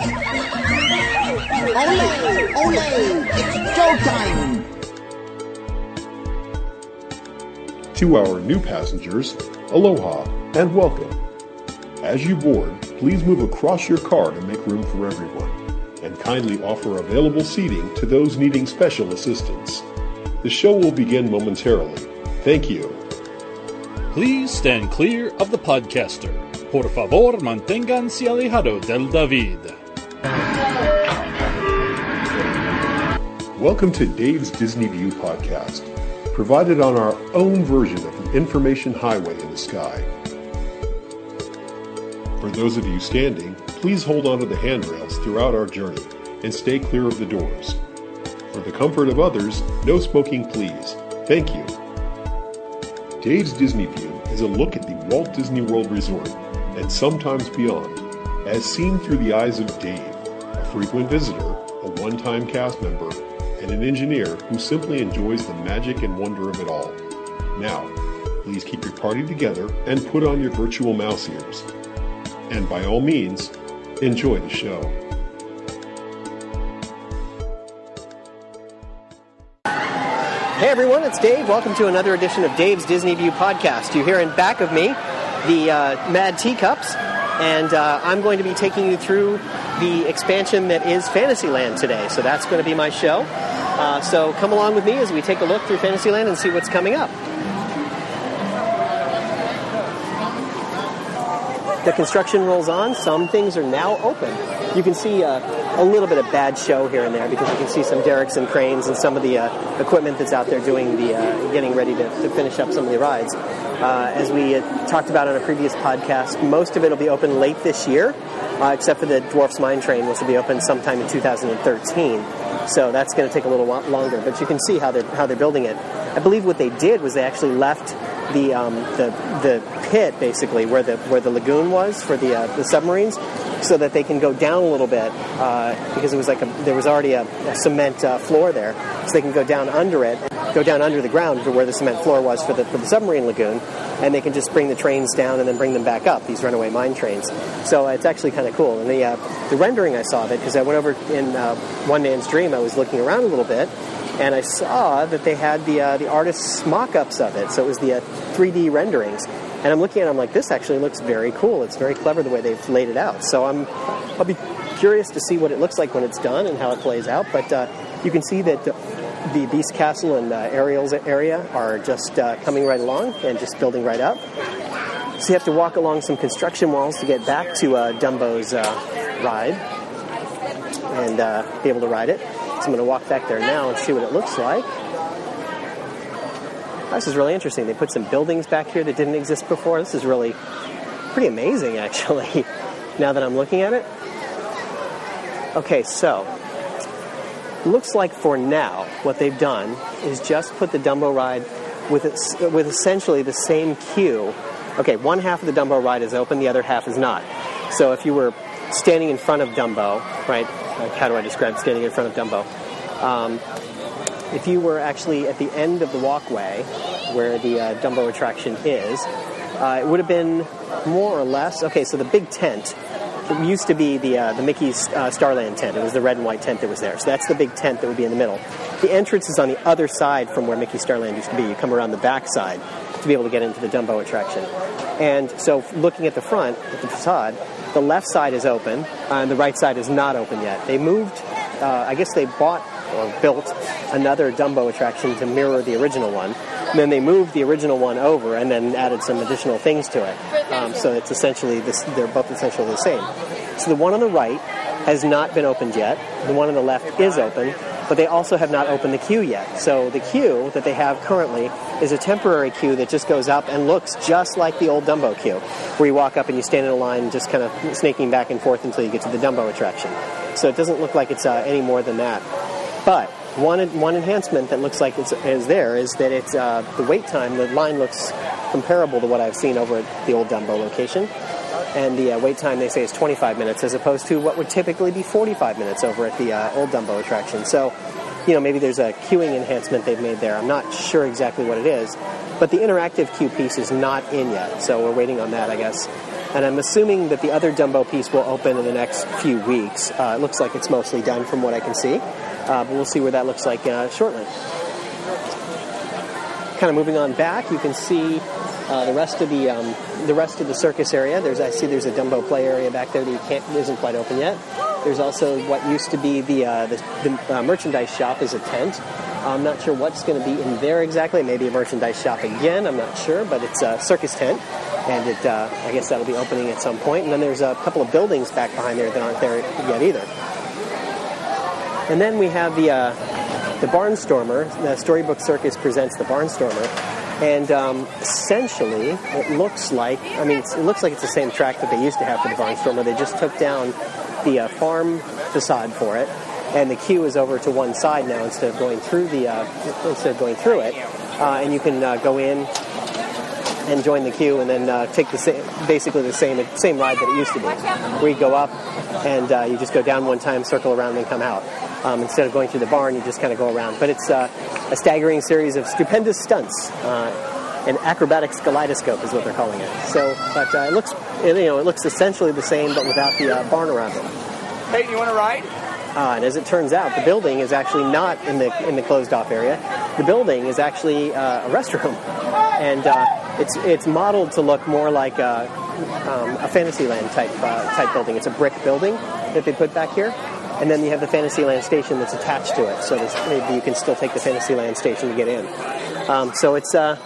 Ole! Ole! It's showtime! To our new passengers, aloha and welcome. As you board, please move across your car to make room for everyone, and kindly offer available seating to those needing special assistance. The show will begin momentarily. Thank you. Please stand clear of the podcaster. Por favor, manténganse alejado del David. Welcome to Dave's Disney View podcast, provided on our own version of the information highway in the sky. For those of you standing, please hold onto the handrails throughout our journey and stay clear of the doors. For the comfort of others, no smoking please. Thank you. Dave's Disney View is a look at the Walt Disney World Resort and sometimes beyond, as seen through the eyes of Dave, a frequent visitor, a one time cast member, and an engineer who simply enjoys the magic and wonder of it all. Now, please keep your party together and put on your virtual mouse ears. And by all means, enjoy the show. Hey everyone, it's Dave. Welcome to another edition of Dave's Disney View podcast. You hear in back of me the uh, Mad Teacups, and uh, I'm going to be taking you through the expansion that is Fantasyland today. So that's going to be my show. Uh, so come along with me as we take a look through Fantasyland and see what's coming up. The construction rolls on. Some things are now open. You can see uh, a little bit of bad show here and there because you can see some derricks and cranes and some of the uh, equipment that's out there doing the uh, getting ready to, to, finish up some of the rides. Uh, as we talked about on a previous podcast, most of it will be open late this year, uh, except for the Dwarfs Mine Train, which will be open sometime in 2013. So that's going to take a little longer. But you can see how they're how they're building it. I believe what they did was they actually left the um, the the pit basically where the where the lagoon was for the uh, the submarines, so that they can go down a little bit uh, because it was like a, there was already a, a cement uh, floor there, so they can go down under it, go down under the ground to where the cement floor was for the, for the submarine lagoon, and they can just bring the trains down and then bring them back up. These runaway mine trains. So it's actually kind of cool. And the uh, the rendering I saw of it because I went over in uh, One Man's Dream. I was looking around a little bit and I saw that they had the uh, the artists' mock-ups of it. So it was the uh, 3D renderings, and I'm looking at it, I'm like, this actually looks very cool. It's very clever the way they've laid it out. So I'm I'll be curious to see what it looks like when it's done and how it plays out. But uh, you can see that. the Beast Castle and uh, Ariel's area are just uh, coming right along and just building right up. So you have to walk along some construction walls to get back to uh, Dumbo's ride and be able to ride it. So I'm going to walk back there now and see what it looks like. This is really interesting. They put some buildings back here that didn't exist before. This is really pretty amazing, actually, now that I'm looking at it. Okay, so looks like for now, what they've done is just put the Dumbo ride with its, with essentially the same queue. Okay, one half of the Dumbo ride is open, the other half is not. So if you were standing in front of Dumbo, right? Like how do I describe standing in front of Dumbo? Um, if you were actually at the end of the walkway where the uh, Dumbo attraction is, uh, it would have been more or less okay. So the big tent it used to be the uh, the Mickey's uh, Starland tent. It was the red and white tent that was there. So that's the big tent that would be in the middle. The entrance is on the other side from where Mickey's Starland used to be. You come around the back side to be able to get into the Dumbo attraction. And so, looking at the front, at the facade, the left side is open, and the right side is not open yet. They moved. Uh, I guess they bought or built another Dumbo attraction to mirror the original one. And then they moved the original one over and then added some additional things to it. Um, so it's essentially this, they're both essentially the same. So the one on the right has not been opened yet. The one on the left is open, but they also have not opened the queue yet. So the queue that they have currently is a temporary queue that just goes up and looks just like the old Dumbo queue, where you walk up and you stand in a line, just kind of snaking back and forth until you get to the Dumbo attraction. So it doesn't look like it's uh, any more than that. But one one enhancement that looks like it's is there is that it's uh, the wait time. The line looks comparable to what I've seen over at the old Dumbo location, and the uh, wait time they say is 25 minutes as opposed to what would typically be 45 minutes over at the uh, old Dumbo attraction. So, you know, maybe there's a queuing enhancement they've made there. I'm not sure exactly what it is, but the interactive queue piece is not in yet, so we're waiting on that, I guess. And I'm assuming that the other Dumbo piece will open in the next few weeks. Uh, it looks like it's mostly done from what I can see, uh, but we'll see where that looks like uh, shortly. Kind of moving on back, you can see uh, the rest of the um, the rest of the circus area. There's I see there's a Dumbo play area back there that isn't quite open yet. There's also what used to be the uh, the, the uh, merchandise shop is a tent. I'm not sure what's going to be in there exactly. Maybe a merchandise shop again. I'm not sure, but it's a circus tent, and it uh, I guess that'll be opening at some point. And then there's a couple of buildings back behind there that aren't there yet either. And then we have the uh, the Barnstormer. The Storybook Circus presents the Barnstormer, and um, essentially it looks like I mean it looks like it's the same track that they used to have for the Barnstormer. They just took down the uh, farm facade for it, and the queue is over to one side now instead of going through the uh, instead of going through it, uh, and you can uh, go in and join the queue and then uh, take the same, basically the same same ride that it used to be, where you go up and uh, you just go down one time, circle around, and come out. Um, instead of going through the barn, you just kind of go around. But it's uh, a staggering series of stupendous stunts. An acrobatics kaleidoscope is what they're calling it. So, but it looks, you know, it looks essentially the same, but without the barn around it. Hey, you want to ride? Uh, and as it turns out, the building is actually not in the in the closed off area. The building is actually uh, a restroom, and uh, it's it's modeled to look more like a, um, a Fantasyland type uh, type building. It's a brick building that they put back here, and then you have the Fantasyland station that's attached to it. So maybe you can still take the Fantasyland station to get in. Um, so it's uh,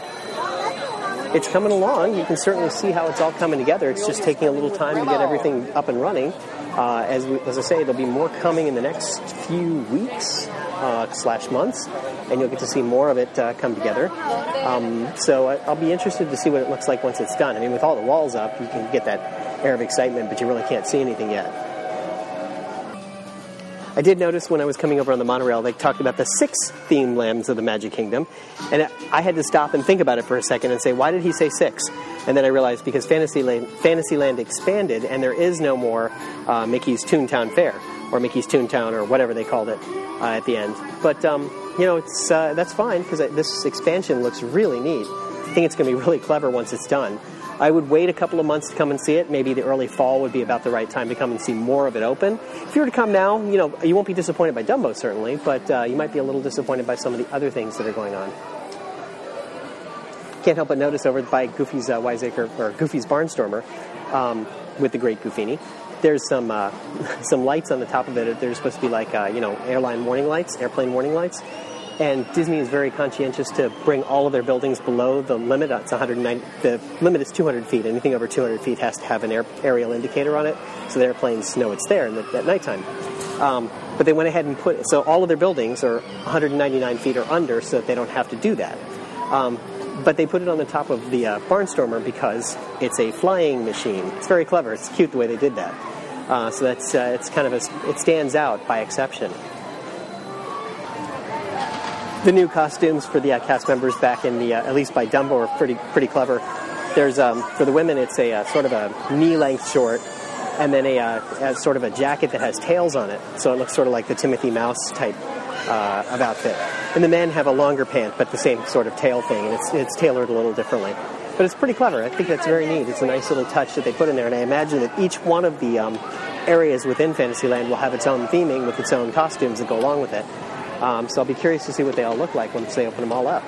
it's coming along. You can certainly see how it's all coming together. It's just taking a little time to get everything up and running. Uh, as, we, as I say, there'll be more coming in the next few weeks uh, slash months, and you'll get to see more of it uh, come together. Um, so I, I'll be interested to see what it looks like once it's done. I mean, with all the walls up, you can get that air of excitement, but you really can't see anything yet. I did notice when I was coming over on the monorail, they talked about the six theme lands of the Magic Kingdom, and I had to stop and think about it for a second and say, why did he say six? And then I realized because Fantasyland, Fantasyland expanded, and there is no more uh, Mickey's Toontown Fair or Mickey's Toontown or whatever they called it uh, at the end. But um, you know, it's uh, that's fine because this expansion looks really neat. I think it's going to be really clever once it's done. I would wait a couple of months to come and see it. Maybe the early fall would be about the right time to come and see more of it open. If you were to come now, you know, you won't be disappointed by Dumbo certainly, but uh, you might be a little disappointed by some of the other things that are going on. Can't help but notice over by Goofy's uh, Wiseacre or Goofy's Barnstormer um, with the Great Goofini. There's some uh, some lights on the top of it. They're supposed to be like uh, you know airline warning lights, airplane warning lights. And Disney is very conscientious to bring all of their buildings below the limit. It's 190. The limit is 200 feet. Anything over 200 feet has to have an air, aerial indicator on it, so the airplanes know it's there the, at nighttime. Um, but they went ahead and put so all of their buildings are 199 feet or under, so that they don't have to do that. Um, but they put it on the top of the uh, Barnstormer because it's a flying machine. It's very clever. It's cute the way they did that. Uh, so that's uh, it's kind of a, it stands out by exception. The new costumes for the uh, cast members back in the uh, at least by Dumbo are pretty pretty clever. There's um, for the women it's a uh, sort of a knee length short, and then a, uh, sort of a jacket that has tails on it, so it looks sort of like the Timothy Mouse type uh, of outfit. And the men have a longer pant, but the same sort of tail thing, and it's it's tailored a little differently. But it's pretty clever. I think that's very neat. It's a nice little touch that they put in there, and I imagine that each one of the um, areas within Fantasyland will have its own theming with its own costumes that go along with it. Um, so I'll be curious to see what they all look like once they open them all up.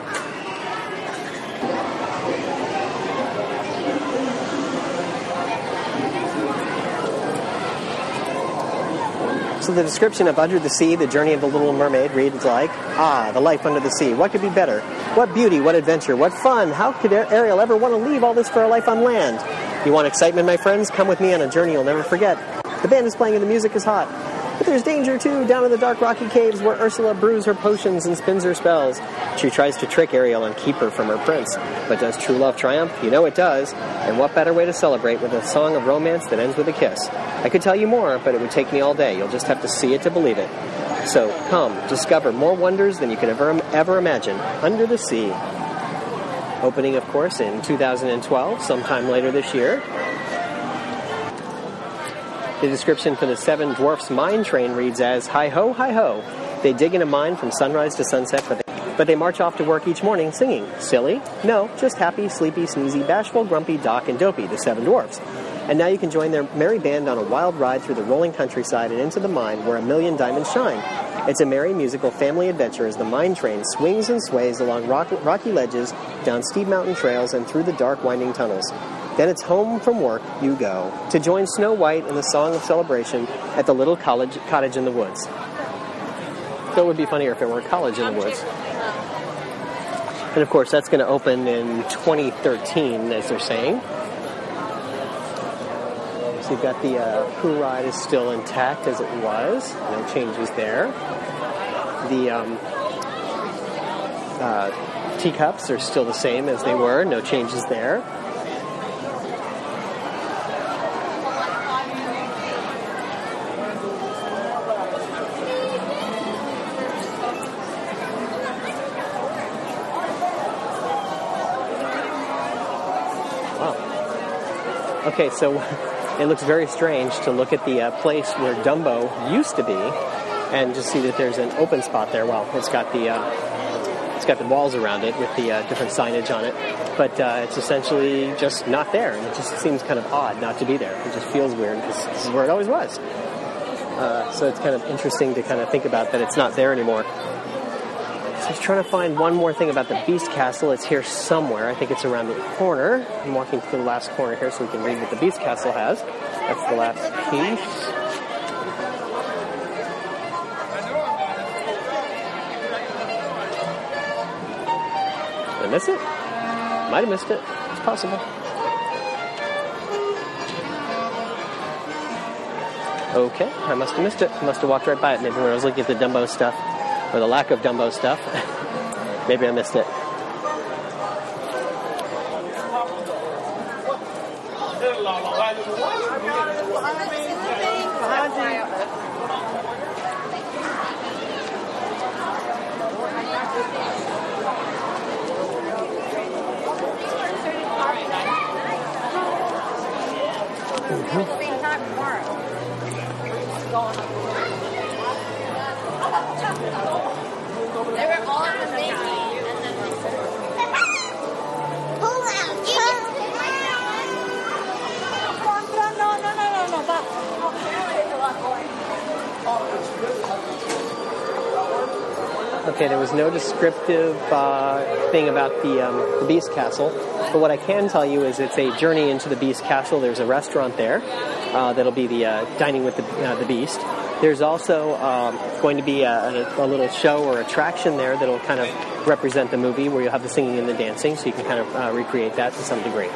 So the description of Under the Sea, the journey of the Little Mermaid reads like, Ah, the life under the sea. What could be better? What beauty, what adventure, what fun. How could Ariel ever want to leave all this for a life on land? You want excitement, my friends? Come with me on a journey you'll never forget. The band is playing and the music is hot. But there's danger too, down in the dark rocky caves where Ursula brews her potions and spins her spells. She tries to trick Ariel and keep her from her prince. But does true love triumph? You know it does. And what better way to celebrate with a song of romance that ends with a kiss? I could tell you more, but it would take me all day. You'll just have to see it to believe it. So come, discover more wonders than you could ever, ever imagine under the sea. Opening, of course, in 2012, sometime later this year. The description for the Seven Dwarfs Mine Train reads as Hi ho, hi ho. They dig in a mine from sunrise to sunset, but they, but they march off to work each morning singing. Silly? No, just happy, sleepy, sneezy, bashful, grumpy, doc, and dopey, the Seven Dwarfs. And now you can join their merry band on a wild ride through the rolling countryside and into the mine where a million diamonds shine. It's a merry musical family adventure as the mine train swings and sways along rock, rocky ledges, down steep mountain trails, and through the dark, winding tunnels. Then it's home from work you go to join Snow White in the song of celebration at the little college, cottage in the woods. So it would be funnier if it were college in the woods. And of course, that's going to open in 2013, as they're saying. So you've got the uh, Pooh ride is still intact as it was, no changes there. The um, uh, teacups are still the same as they were, no changes there. Okay, so it looks very strange to look at the uh, place where Dumbo used to be and just see that there's an open spot there. Well, it's got the uh, it's got the walls around it with the uh, different signage on it, but uh, it's essentially just not there, and it just seems kind of odd not to be there. It just feels weird because this is where it always was. Uh, so it's kind of interesting to kind of think about that it's not there anymore. I was trying to find one more thing about the Beast Castle. It's here somewhere. I think it's around the corner. I'm walking to the last corner here so we can read what the Beast Castle has. That's the last piece. Did I miss it? Might have missed it. It's possible. Okay, I must have missed it. I must have walked right by it. Maybe when I was looking at the Dumbo stuff, or the lack of Dumbo stuff, maybe I missed it. Same time tomorrow. They were all in the baby, and then Pull out. No, no, no, no, no, Okay, there was no descriptive uh, thing about the, um, the Beast Castle, but what I can tell you is it's a journey into the Beast Castle. There's a restaurant there uh, that'll be the uh, dining with the, uh, the Beast. There's also um, going to be a, a little show or attraction there that'll kind of represent the movie, where you'll have the singing and the dancing, so you can kind of uh, recreate that to some degree.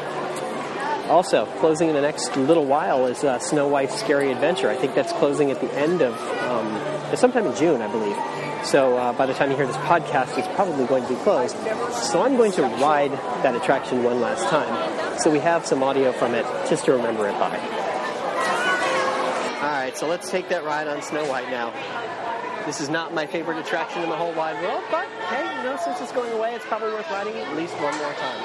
Also, closing in the next little while is uh, Snow White's Scary Adventure. I think that's closing at the end of um, sometime in June, I believe. So uh, by the time you hear this podcast, it's probably going to be closed. So I'm going to ride that attraction one last time. So we have some audio from it just to remember it by. All right, so let's take that ride on Snow White now. This is not my favorite attraction in the whole wide world, but hey, you know, since it's going away, it's probably worth riding at least one more time.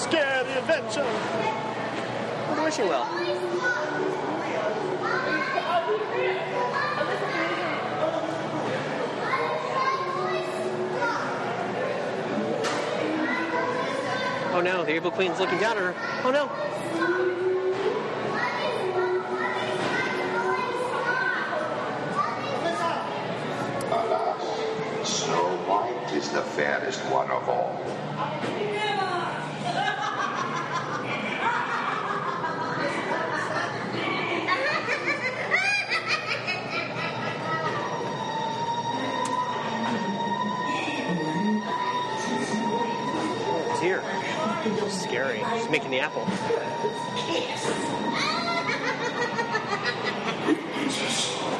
Scary Adventure. Well, the wishing well. Oh no, the evil queen's looking down at her. Oh no. Alas, Snow White is the fairest one of all. She's making the apple.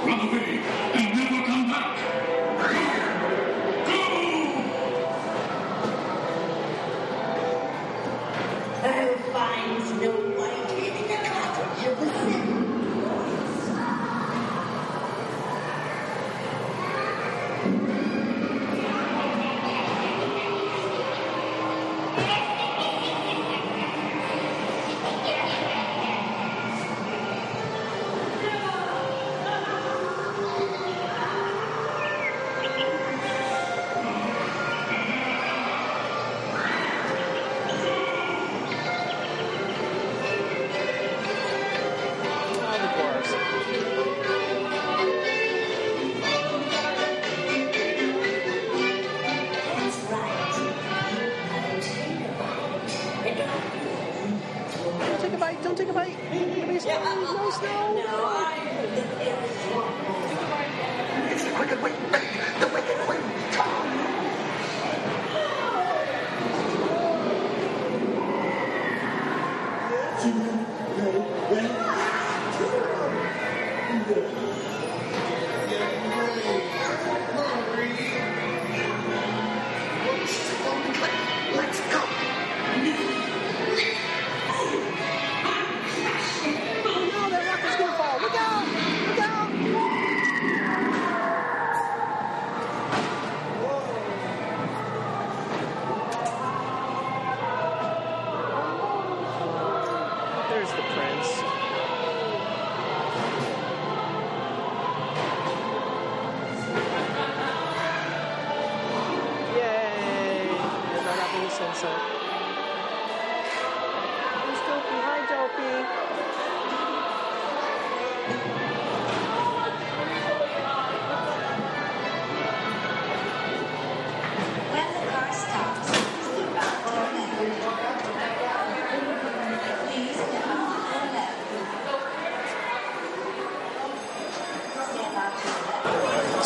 So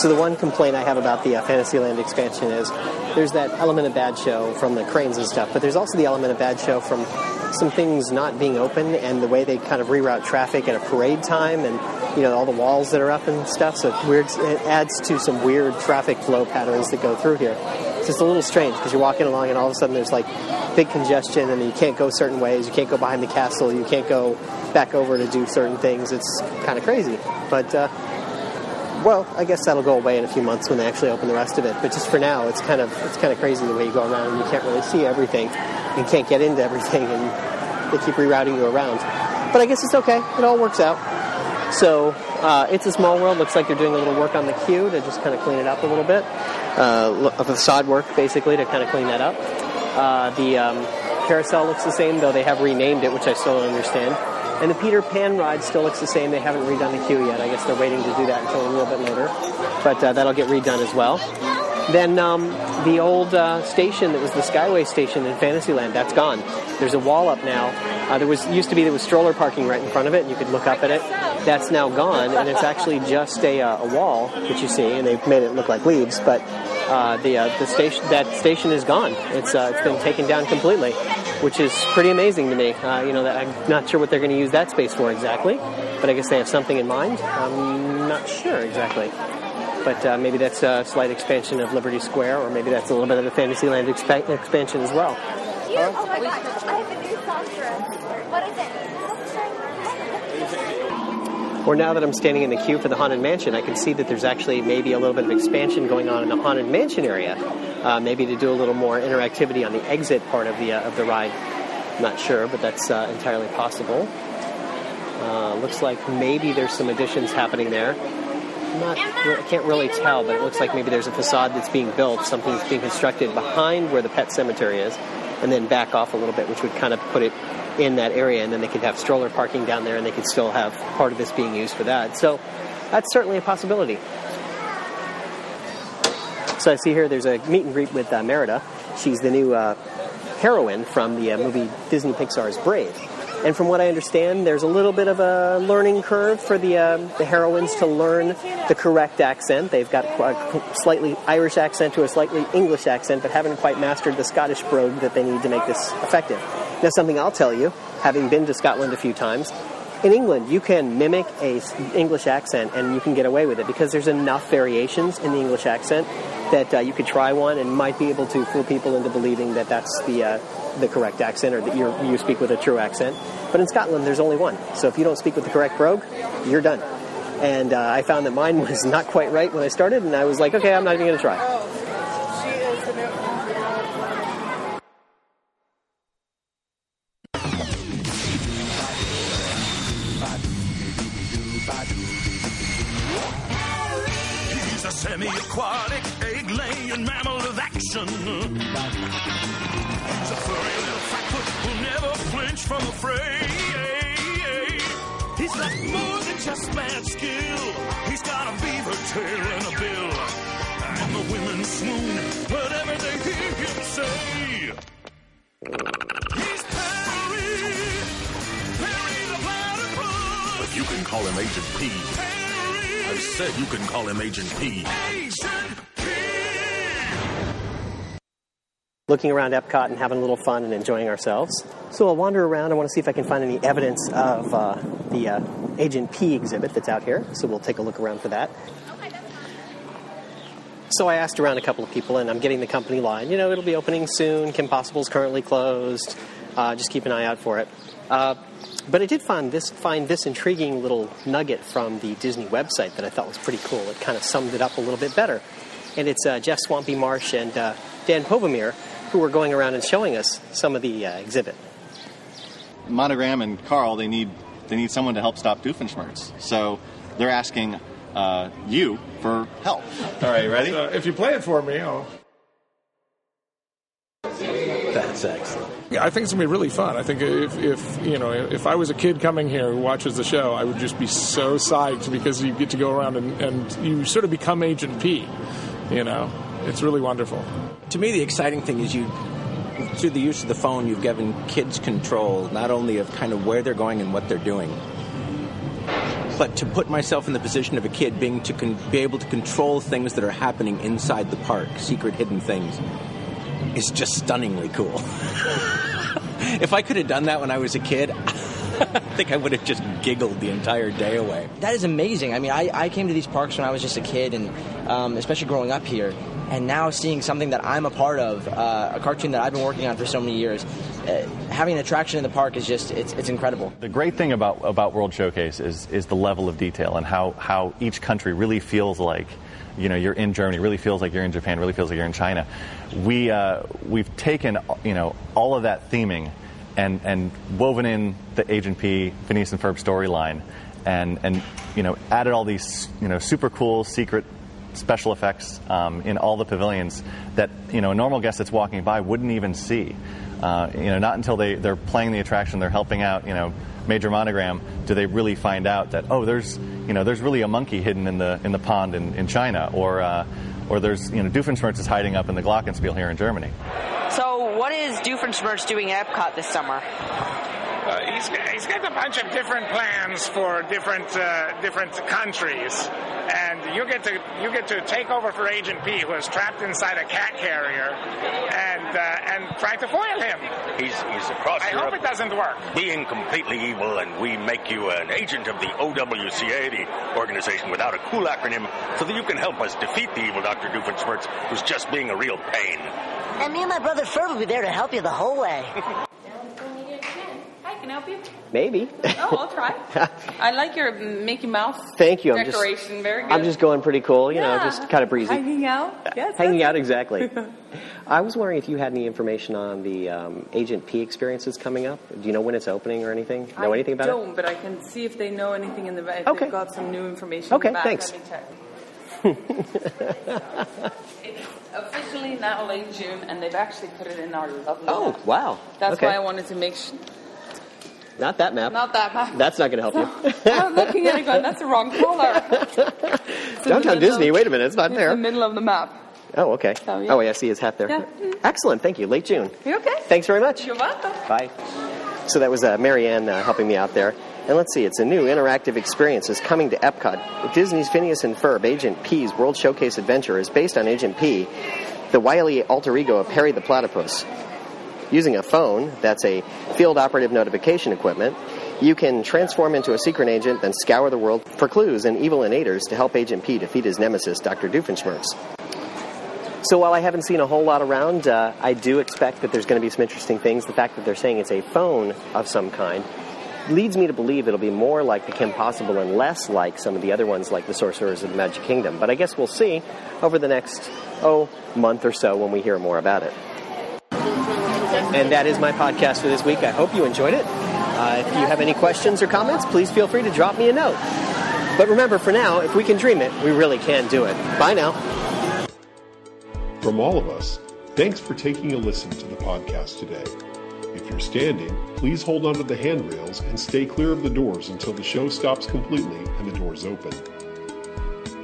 the one complaint I have about the uh, Fantasyland expansion is there's that element of bad show from the cranes and stuff, but there's also the element of bad show from some things not being open and the way they kind of reroute traffic at a parade time and you know all the walls that are up and stuff. So it weird. It adds to some weird traffic flow patterns that go through here. It's just a little strange because you're walking along and all of a sudden there's like big congestion and you can't go certain ways. You can't go behind the castle. You can't go back over to do certain things. It's kind of crazy, but. Uh, well, I guess that'll go away in a few months when they actually open the rest of it. But just for now, it's kind of it's kind of crazy the way you go around and you can't really see everything. You can't get into everything, and they keep rerouting you around. But I guess it's okay. It all works out. So uh, it's a small world. Looks like they're doing a little work on the queue to just kind of clean it up a little bit. Uh, facade work basically to kind of clean that up. Uh, the um, carousel looks the same, though they have renamed it, which I still don't understand. And the Peter Pan ride still looks the same. They haven't redone the queue yet. I guess they're waiting to do that until a little bit later. But uh, that'll get redone as well. Then um, the old uh, station that was the Skyway station in Fantasyland, that's gone. There's a wall up now. Uh, there was used to be there was stroller parking right in front of it, and you could look up at it. That's now gone, and it's actually just a, uh, a wall that you see, and they've made it look like leaves. But uh, the uh, the station that station is gone. It's it's been taken down completely, which is pretty amazing to me. Uh, you know, that I'm not sure what they're going to use that space for exactly, but I guess they have something in mind. I'm not sure exactly. But uh, maybe that's a slight expansion of Liberty Square, or maybe that's a little bit of the Fantasyland expa- expansion as well. You, oh my gosh, I have a new soft dress. What is it? Or now that I'm standing in the queue for the Haunted Mansion, I can see that there's actually maybe a little bit of expansion going on in the Haunted Mansion area. Uh, maybe to do a little more interactivity on the exit part of the uh, of the ride. Not sure, but that's uh, entirely possible. Uh, looks like maybe there's some additions happening there. Not, I can't really tell, but it looks like maybe there's a facade that's being built, something's being constructed behind where the pet cemetery is, and then back off a little bit, which would kind of put it in that area, and then they could have stroller parking down there, and they could still have part of this being used for that. So that's certainly a possibility. So I see here there's a meet and greet with uh, Merida. She's the new uh, heroine from the uh, movie Disney Pixar's Brave. And from what I understand, there's a little bit of a learning curve for the um, the heroines to learn the correct accent. They've got a slightly Irish accent to a slightly English accent, but haven't quite mastered the Scottish brogue that they need to make this effective. Now, something I'll tell you, having been to Scotland a few times, in England, you can mimic a English accent and you can get away with it because there's enough variations in the English accent that uh, you could try one and might be able to fool people into believing that that's the uh, the correct accent or that you you speak with a true accent. But in Scotland, there's only one. So if you don't speak with the correct brogue, you're done. And uh, I found that mine was not quite right when I started, and I was like, okay, I'm not even going to try. Looking around Epcot and having a little fun and enjoying ourselves. So I'll wander around. I want to see if I can find any evidence of uh, the uh, Agent P exhibit that's out here. So we'll take a look around for that. So I asked around a couple of people, and I'm getting the company line. You know, it'll be opening soon. Kim Possible's currently closed. Uh, just keep an eye out for it. Uh, but I did find this find this intriguing little nugget from the Disney website that I thought was pretty cool. It kind of summed it up a little bit better. And it's uh, Jeff Swampy Marsh and uh, Dan Povenmire who are going around and showing us some of the uh, exhibit. Monogram and Carl, they need they need someone to help stop Doofenshmirtz. So they're asking uh, you for help. All right, ready? Uh, if you play it for me, I'll. That's excellent. I think it's gonna be really fun. I think if, if you know if I was a kid coming here who watches the show, I would just be so psyched because you get to go around and, and you sort of become Agent P. You know, it's really wonderful. To me, the exciting thing is you, through the use of the phone, you've given kids control not only of kind of where they're going and what they're doing, but to put myself in the position of a kid being to con- be able to control things that are happening inside the park, secret hidden things, is just stunningly cool. if I could have done that when I was a kid, I think I would have just giggled the entire day away. That is amazing. I mean, I, I came to these parks when I was just a kid, and um, especially growing up here, and now seeing something that I'm a part of, uh, a cartoon that I've been working on for so many years, uh, having an attraction in the park is just it's, it's incredible. The great thing about, about World Showcase is, is the level of detail and how, how each country really feels like you know you're in Germany, really feels like you're in Japan, really feels like you're in China. We uh, we've taken you know all of that theming and and woven in the Agent P Phineas and Ferb storyline, and and you know added all these you know super cool secret special effects um, in all the pavilions that you know a normal guest that's walking by wouldn't even see. Uh, you know, not until they, they're playing the attraction, they're helping out, you know, Major Monogram, do they really find out that oh, there's you know there's really a monkey hidden in the in the pond in, in China, or uh, or there's you know Doofenshmirtz is hiding up in the Glockenspiel here in Germany. So, what is Doofenshmirtz doing at Epcot this summer? Uh, he's, he's got a bunch of different plans for different uh, different countries, and you get to you get to take over for Agent P, who is trapped inside a cat carrier, and uh, and try to foil him. He's, he's across I Europe hope it doesn't work. being completely evil, and we make you an agent of the OWCA, the organization without a cool acronym, so that you can help us defeat the evil Dr. Doofenshmirtz, who's just being a real pain. And me and my brother Ferb will be there to help you the whole way. Can help you? Maybe. Oh, I'll try. I like your Mickey Mouse Thank you. I'm just, decoration. Very good. I'm just going pretty cool, you know, just kind of breezy. Hanging out? Yes. Hanging out, exactly. I was wondering if you had any information on the um, Agent P experiences coming up. Do you know when it's opening or anything? Know I anything about don't, but I can see if they know anything in the. If Okay. they've got some new information Okay, back. thanks. Let me check. it's officially now late June, and they've actually put it in our lovely Oh, map. wow. That's okay. why I wanted to make sure. Not that map. Not that map. That's not going to help you. I'm looking at it going, that's the wrong color. It's Downtown Disney. of- Wait a minute, it's not It's there. the middle of the map. Oh, okay. So, yeah. Oh, yeah, I see his hat there. Yeah. Excellent. Thank you. Late June. You okay? Thanks very much. You're welcome. Bye. So that was uh, Marianne uh, helping me out there. And let's see, it's a new interactive experience is coming to Epcot. Disney's Phineas and Ferb Agent P's World Showcase Adventure is based on Agent P, the wily alter ego of Perry the Platypus. Using a phone, that's a field operative notification equipment, you can transform into a secret agent, then scour the world for clues and evil innators to help Agent P defeat his nemesis, Dr. Doofenshmirtz. So while I haven't seen a whole lot around, uh, I do expect that there's going to be some interesting things. The fact that they're saying it's a phone of some kind leads me to believe it'll be more like the Kim Possible and less like some of the other ones like the Sorcerers of the Magic Kingdom. But I guess we'll see over the next, oh, month or so when we hear more about it. And that is my podcast for this week. I hope you enjoyed it. Uh, if you have any questions or comments, please feel free to drop me a note. But remember, for now, if we can dream it, we really can do it. Bye now. From all of us, thanks for taking a listen to the podcast today. If you're standing, please hold onto the handrails and stay clear of the doors until the show stops completely and the doors open.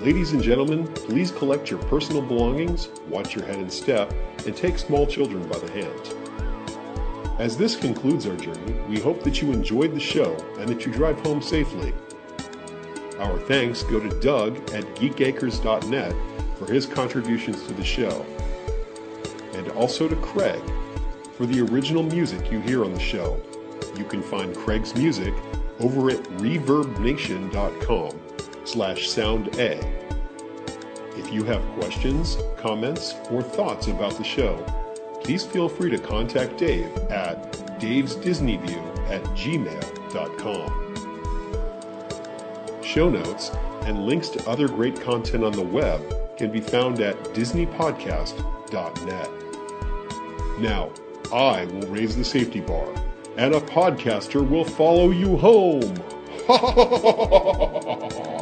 Ladies and gentlemen, please collect your personal belongings, watch your head and step, and take small children by the hand. As this concludes our journey, we hope that you enjoyed the show and that you drive home safely. Our thanks go to Doug at geekacres.net for his contributions to the show, and also to Craig for the original music you hear on the show. You can find Craig's music over at reverbnation.com slash sound A. If you have questions, comments, or thoughts about the show, please feel free to contact Dave at davesdisneyview at gmail.com. Show notes and links to other great content on the web can be found at disneypodcast.net. Now, I will raise the safety bar, and a podcaster will follow you home.